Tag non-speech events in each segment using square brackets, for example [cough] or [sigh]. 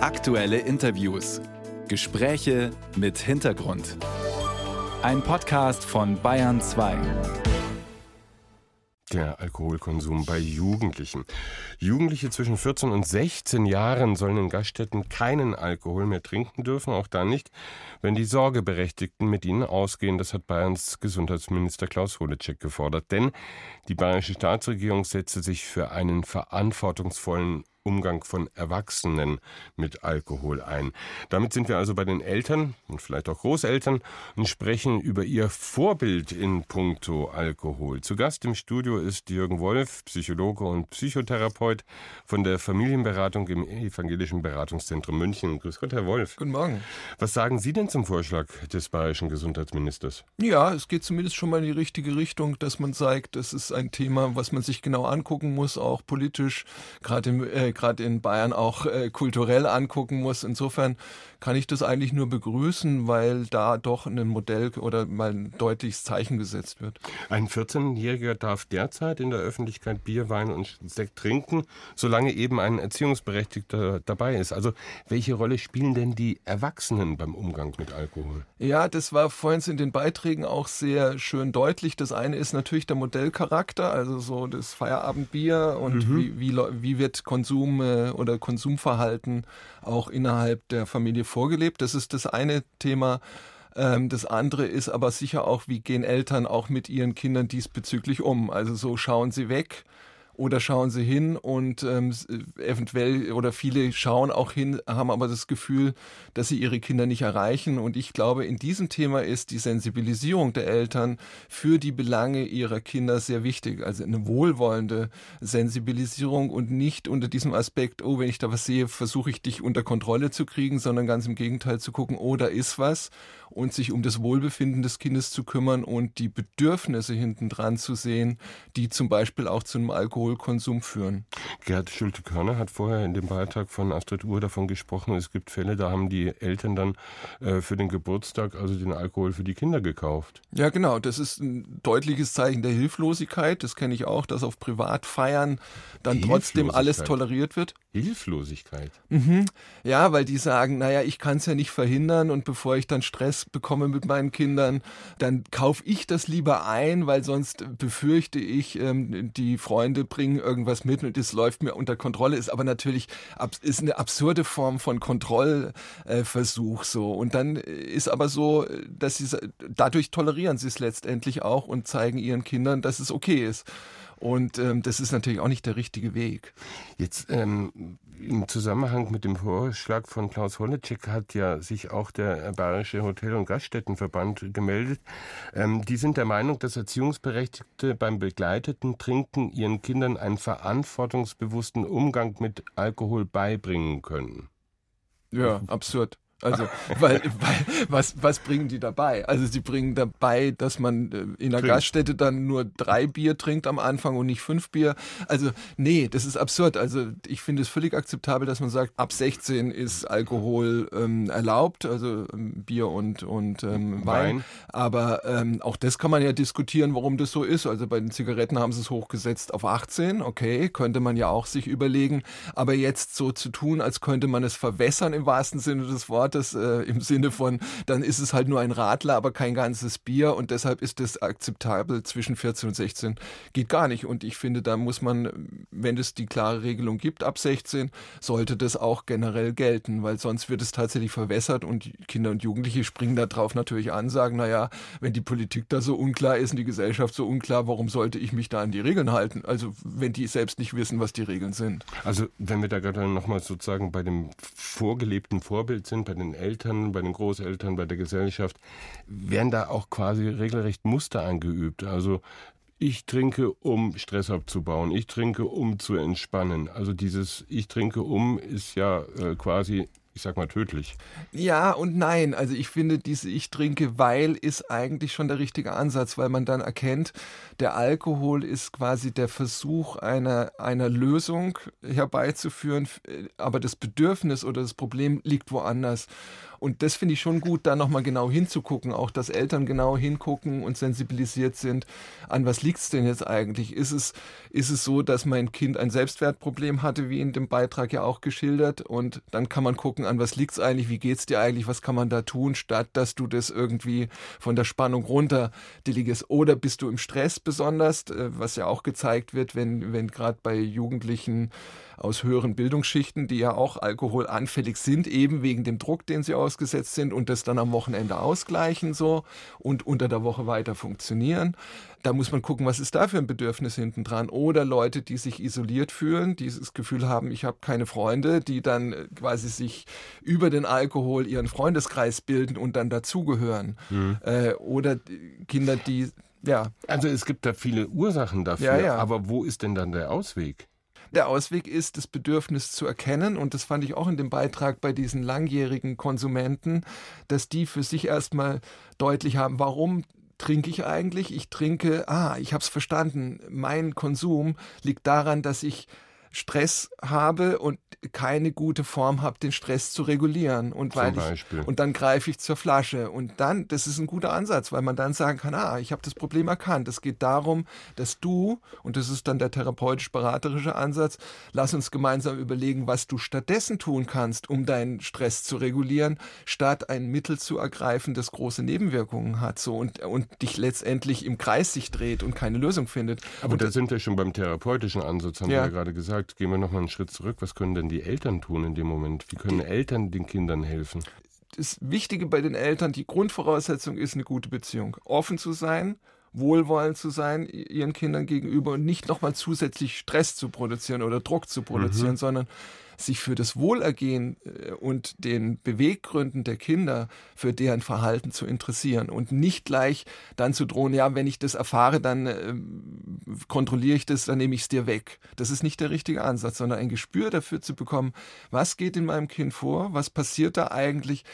Aktuelle Interviews. Gespräche mit Hintergrund. Ein Podcast von Bayern 2. Der Alkoholkonsum bei Jugendlichen. Jugendliche zwischen 14 und 16 Jahren sollen in Gaststätten keinen Alkohol mehr trinken dürfen, auch dann nicht, wenn die Sorgeberechtigten mit ihnen ausgehen. Das hat Bayerns Gesundheitsminister Klaus Holecek gefordert. Denn die bayerische Staatsregierung setzte sich für einen verantwortungsvollen Umgang von Erwachsenen mit Alkohol ein. Damit sind wir also bei den Eltern und vielleicht auch Großeltern und sprechen über ihr Vorbild in puncto Alkohol. Zu Gast im Studio ist Jürgen Wolf, Psychologe und Psychotherapeut von der Familienberatung im Evangelischen Beratungszentrum München. Grüß Gott, Herr Wolf. Guten Morgen. Was sagen Sie denn zum Vorschlag des bayerischen Gesundheitsministers? Ja, es geht zumindest schon mal in die richtige Richtung, dass man sagt, das ist ein Thema, was man sich genau angucken muss, auch politisch, gerade im äh, gerade in Bayern auch äh, kulturell angucken muss. Insofern kann ich das eigentlich nur begrüßen, weil da doch ein Modell oder mal ein deutliches Zeichen gesetzt wird. Ein 14-Jähriger darf derzeit in der Öffentlichkeit Bier, Wein und Sekt trinken, solange eben ein Erziehungsberechtigter dabei ist. Also welche Rolle spielen denn die Erwachsenen beim Umgang mit Alkohol? Ja, das war vorhin in den Beiträgen auch sehr schön deutlich. Das eine ist natürlich der Modellcharakter, also so das Feierabendbier und mhm. wie, wie, wie wird Konsum äh, oder Konsumverhalten auch innerhalb der Familie vorgelebt. Das ist das eine Thema. Ähm, das andere ist aber sicher auch, wie gehen Eltern auch mit ihren Kindern diesbezüglich um. Also so schauen sie weg oder schauen sie hin und ähm, eventuell oder viele schauen auch hin, haben aber das Gefühl, dass sie ihre Kinder nicht erreichen. Und ich glaube, in diesem Thema ist die Sensibilisierung der Eltern für die Belange ihrer Kinder sehr wichtig. Also eine wohlwollende Sensibilisierung und nicht unter diesem Aspekt, oh, wenn ich da was sehe, versuche ich dich unter Kontrolle zu kriegen, sondern ganz im Gegenteil zu gucken, oh, da ist was und sich um das Wohlbefinden des Kindes zu kümmern und die Bedürfnisse hinten dran zu sehen, die zum Beispiel auch zu einem Alkoholkonsum führen. Gerd Schulte-Körner hat vorher in dem Beitrag von Astrid Uhr davon gesprochen, es gibt Fälle, da haben die Eltern dann äh, für den Geburtstag also den Alkohol für die Kinder gekauft. Ja, genau. Das ist ein deutliches Zeichen der Hilflosigkeit. Das kenne ich auch, dass auf Privatfeiern dann trotzdem alles toleriert wird. Hilflosigkeit. Mhm. Ja, weil die sagen, naja, ich kann es ja nicht verhindern und bevor ich dann Stress bekomme mit meinen Kindern, dann kaufe ich das lieber ein, weil sonst befürchte ich, ähm, die Freunde bringen irgendwas mit und es läuft mir unter Kontrolle. Ist aber natürlich ist eine absurde Form von Kontrollversuch so. Und dann ist aber so, dass sie dadurch tolerieren sie es letztendlich auch und zeigen ihren Kindern, dass es okay ist. Und ähm, das ist natürlich auch nicht der richtige Weg. Jetzt ähm, im Zusammenhang mit dem Vorschlag von Klaus Holleczek hat ja sich auch der Bayerische Hotel- und Gaststättenverband gemeldet. Ähm, die sind der Meinung, dass Erziehungsberechtigte beim begleiteten Trinken ihren Kindern einen verantwortungsbewussten Umgang mit Alkohol beibringen können. Ja, absurd. Also, [laughs] weil, weil was, was bringen die dabei? Also, sie bringen dabei, dass man äh, in der Gaststätte dann nur drei Bier trinkt am Anfang und nicht fünf Bier. Also, nee, das ist absurd. Also, ich finde es völlig akzeptabel, dass man sagt, ab 16 ist Alkohol ähm, erlaubt, also ähm, Bier und, und ähm, Wein. Wein. Aber ähm, auch das kann man ja diskutieren, warum das so ist. Also, bei den Zigaretten haben sie es hochgesetzt auf 18. Okay, könnte man ja auch sich überlegen. Aber jetzt so zu tun, als könnte man es verwässern im wahrsten Sinne des Wortes, Wortes äh, im Sinne von, dann ist es halt nur ein Radler, aber kein ganzes Bier und deshalb ist es akzeptabel zwischen 14 und 16. Geht gar nicht. Und ich finde, da muss man, wenn es die klare Regelung gibt, ab 16, sollte das auch generell gelten, weil sonst wird es tatsächlich verwässert und Kinder und Jugendliche springen da drauf natürlich an, sagen, naja, wenn die Politik da so unklar ist und die Gesellschaft so unklar, warum sollte ich mich da an die Regeln halten? Also wenn die selbst nicht wissen, was die Regeln sind. Also wenn wir da gerade nochmal sozusagen bei dem vorgelebten Vorbild sind, bei den Eltern, bei den Großeltern, bei der Gesellschaft, werden da auch quasi regelrecht Muster eingeübt. Also ich trinke, um Stress abzubauen. Ich trinke, um zu entspannen. Also dieses Ich trinke um ist ja äh, quasi ich sag mal, tödlich. Ja und nein. Also ich finde, diese Ich trinke, weil ist eigentlich schon der richtige Ansatz, weil man dann erkennt, der Alkohol ist quasi der Versuch einer, einer Lösung herbeizuführen, aber das Bedürfnis oder das Problem liegt woanders. Und das finde ich schon gut, da nochmal genau hinzugucken, auch dass Eltern genau hingucken und sensibilisiert sind, an was liegt es denn jetzt eigentlich? Ist es, ist es so, dass mein Kind ein Selbstwertproblem hatte, wie in dem Beitrag ja auch geschildert? Und dann kann man gucken, an was liegt es eigentlich, wie geht es dir eigentlich, was kann man da tun, statt dass du das irgendwie von der Spannung runter delegierst. Oder bist du im Stress besonders, äh, was ja auch gezeigt wird, wenn, wenn gerade bei Jugendlichen aus höheren Bildungsschichten, die ja auch alkoholanfällig sind, eben wegen dem Druck, den sie ausgesetzt sind und das dann am Wochenende ausgleichen so und unter der Woche weiter funktionieren. Da muss man gucken, was ist da für ein Bedürfnis hinten dran. Oder Leute, die sich isoliert fühlen, die das Gefühl haben, ich habe keine Freunde, die dann äh, quasi sich über den Alkohol ihren Freundeskreis bilden und dann dazugehören. Mhm. Äh, oder Kinder, die ja. Also es gibt da viele Ursachen dafür, ja, ja. aber wo ist denn dann der Ausweg? Der Ausweg ist, das Bedürfnis zu erkennen. Und das fand ich auch in dem Beitrag bei diesen langjährigen Konsumenten, dass die für sich erstmal deutlich haben, warum trinke ich eigentlich? Ich trinke, ah, ich habe es verstanden. Mein Konsum liegt daran, dass ich Stress habe und keine gute Form habe, den Stress zu regulieren. Und, weil ich, und dann greife ich zur Flasche. Und dann, das ist ein guter Ansatz, weil man dann sagen kann, ah, ich habe das Problem erkannt. Es geht darum, dass du, und das ist dann der therapeutisch-beraterische Ansatz, lass uns gemeinsam überlegen, was du stattdessen tun kannst, um deinen Stress zu regulieren, statt ein Mittel zu ergreifen, das große Nebenwirkungen hat so und, und dich letztendlich im Kreis sich dreht und keine Lösung findet. Aber und da sind wir schon beim therapeutischen Ansatz, haben ja. wir ja gerade gesagt gesagt, gehen wir noch mal einen Schritt zurück. Was können denn die Eltern tun in dem Moment? Wie können die, Eltern den Kindern helfen? Das Wichtige bei den Eltern, die Grundvoraussetzung ist eine gute Beziehung. Offen zu sein, wohlwollend zu sein ihren Kindern gegenüber und nicht nochmal zusätzlich Stress zu produzieren oder Druck zu produzieren, mhm. sondern sich für das Wohlergehen äh, und den Beweggründen der Kinder für deren Verhalten zu interessieren und nicht gleich dann zu drohen, ja, wenn ich das erfahre, dann äh, kontrolliere ich das, dann nehme ich es dir weg. Das ist nicht der richtige Ansatz, sondern ein Gespür dafür zu bekommen, was geht in meinem Kind vor, was passiert da eigentlich,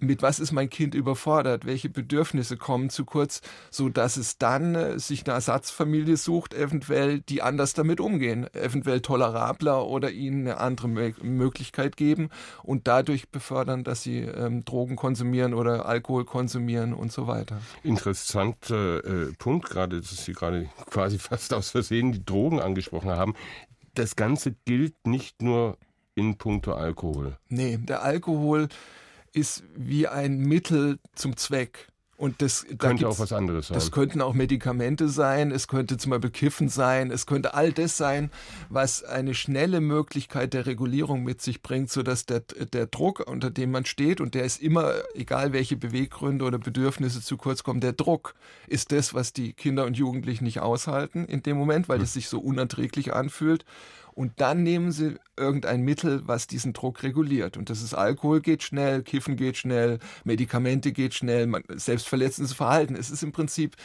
mit was ist mein Kind überfordert, welche Bedürfnisse kommen zu kurz, so dass es dann äh, sich eine Ersatzfamilie sucht, eventuell die anders damit umgehen, eventuell tolerabler oder ihnen eine andere Möglichkeit geben und dadurch befördern, dass sie ähm, Drogen konsumieren oder Alkohol konsumieren und so weiter. Interessanter äh, Punkt gerade, dass Sie gerade quasi [laughs] fast aus Versehen die Drogen angesprochen haben. Das Ganze gilt nicht nur in puncto Alkohol. Nee, der Alkohol ist wie ein Mittel zum Zweck. Und das könnte da auch was anderes sein. Das könnten auch Medikamente sein, es könnte zum Beispiel Kiffen sein, es könnte all das sein, was eine schnelle Möglichkeit der Regulierung mit sich bringt, sodass der, der Druck, unter dem man steht, und der ist immer, egal welche Beweggründe oder Bedürfnisse zu kurz kommen, der Druck ist das, was die Kinder und Jugendlichen nicht aushalten in dem Moment, weil hm. es sich so unerträglich anfühlt. Und dann nehmen sie irgendein Mittel, was diesen Druck reguliert. Und das ist Alkohol geht schnell, Kiffen geht schnell, Medikamente geht schnell, selbstverletzendes Verhalten. Es ist im Prinzip,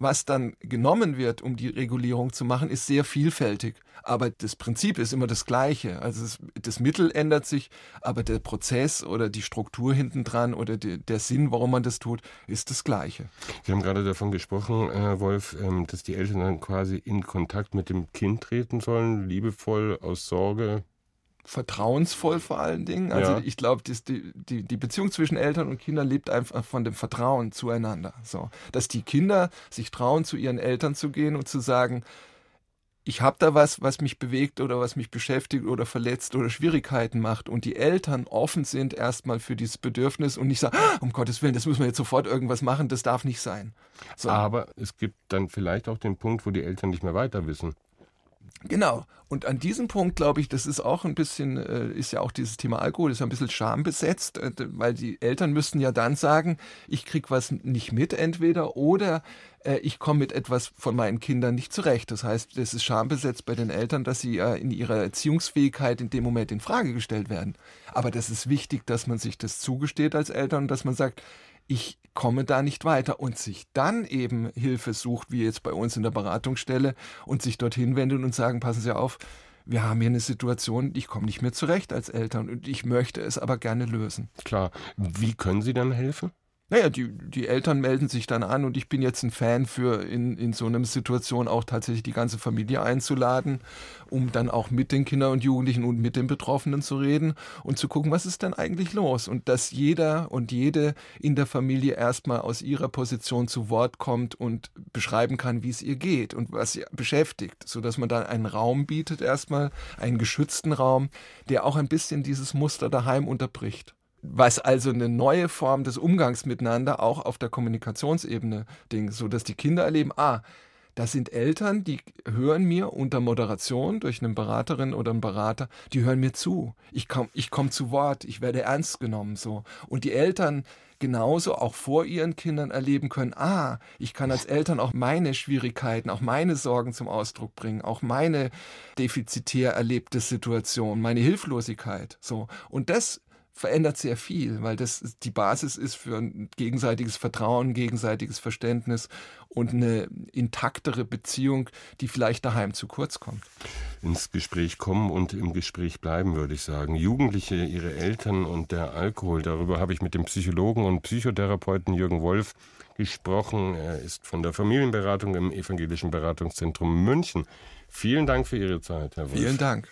was dann genommen wird, um die Regulierung zu machen, ist sehr vielfältig. Aber das Prinzip ist immer das gleiche. Also es, das Mittel ändert sich, aber der Prozess oder die Struktur hintendran oder die, der Sinn, warum man das tut, ist das gleiche. Sie haben gerade davon gesprochen, Herr Wolf, ähm, dass die Eltern dann quasi in Kontakt mit dem Kind treten sollen, liebevoll, aus Sorge, vertrauensvoll vor allen Dingen. Also ja. ich glaube, die, die, die Beziehung zwischen Eltern und Kindern lebt einfach von dem Vertrauen zueinander. So, dass die Kinder sich trauen, zu ihren Eltern zu gehen und zu sagen, ich habe da was, was mich bewegt oder was mich beschäftigt oder verletzt oder Schwierigkeiten macht und die Eltern offen sind erstmal für dieses Bedürfnis und nicht sagen, ah, um Gottes Willen, das müssen wir jetzt sofort irgendwas machen, das darf nicht sein. So. Aber es gibt dann vielleicht auch den Punkt, wo die Eltern nicht mehr weiter wissen. Genau. Und an diesem Punkt glaube ich, das ist auch ein bisschen, äh, ist ja auch dieses Thema Alkohol, ist ja ein bisschen schambesetzt, äh, weil die Eltern müssten ja dann sagen, ich krieg was nicht mit entweder oder äh, ich komme mit etwas von meinen Kindern nicht zurecht. Das heißt, es ist schambesetzt bei den Eltern, dass sie äh, in ihrer Erziehungsfähigkeit in dem Moment in Frage gestellt werden. Aber das ist wichtig, dass man sich das zugesteht als Eltern dass man sagt, ich komme da nicht weiter und sich dann eben Hilfe sucht, wie jetzt bei uns in der Beratungsstelle und sich dorthin wendet und sagen, passen Sie auf, wir haben hier eine Situation, ich komme nicht mehr zurecht als Eltern und ich möchte es aber gerne lösen. Klar. Wie können Sie dann helfen? Naja, die, die Eltern melden sich dann an und ich bin jetzt ein Fan für in, in so einer Situation auch tatsächlich die ganze Familie einzuladen, um dann auch mit den Kindern und Jugendlichen und mit den Betroffenen zu reden und zu gucken, was ist denn eigentlich los? Und dass jeder und jede in der Familie erstmal aus ihrer Position zu Wort kommt und beschreiben kann, wie es ihr geht und was sie beschäftigt, sodass man dann einen Raum bietet, erstmal einen geschützten Raum, der auch ein bisschen dieses Muster daheim unterbricht was also eine neue Form des Umgangs miteinander auch auf der Kommunikationsebene Ding, so dass die Kinder erleben, ah, das sind Eltern, die hören mir unter Moderation durch eine Beraterin oder einen Berater, die hören mir zu. Ich komme ich komm zu Wort, ich werde ernst genommen so. Und die Eltern genauso auch vor ihren Kindern erleben können, ah, ich kann als Eltern auch meine Schwierigkeiten, auch meine Sorgen zum Ausdruck bringen, auch meine defizitär erlebte Situation, meine Hilflosigkeit. So. Und das verändert sehr viel, weil das die Basis ist für ein gegenseitiges Vertrauen, gegenseitiges Verständnis und eine intaktere Beziehung, die vielleicht daheim zu kurz kommt. Ins Gespräch kommen und im Gespräch bleiben, würde ich sagen. Jugendliche, ihre Eltern und der Alkohol, darüber habe ich mit dem Psychologen und Psychotherapeuten Jürgen Wolf gesprochen. Er ist von der Familienberatung im Evangelischen Beratungszentrum München. Vielen Dank für Ihre Zeit, Herr Wolf. Vielen Dank.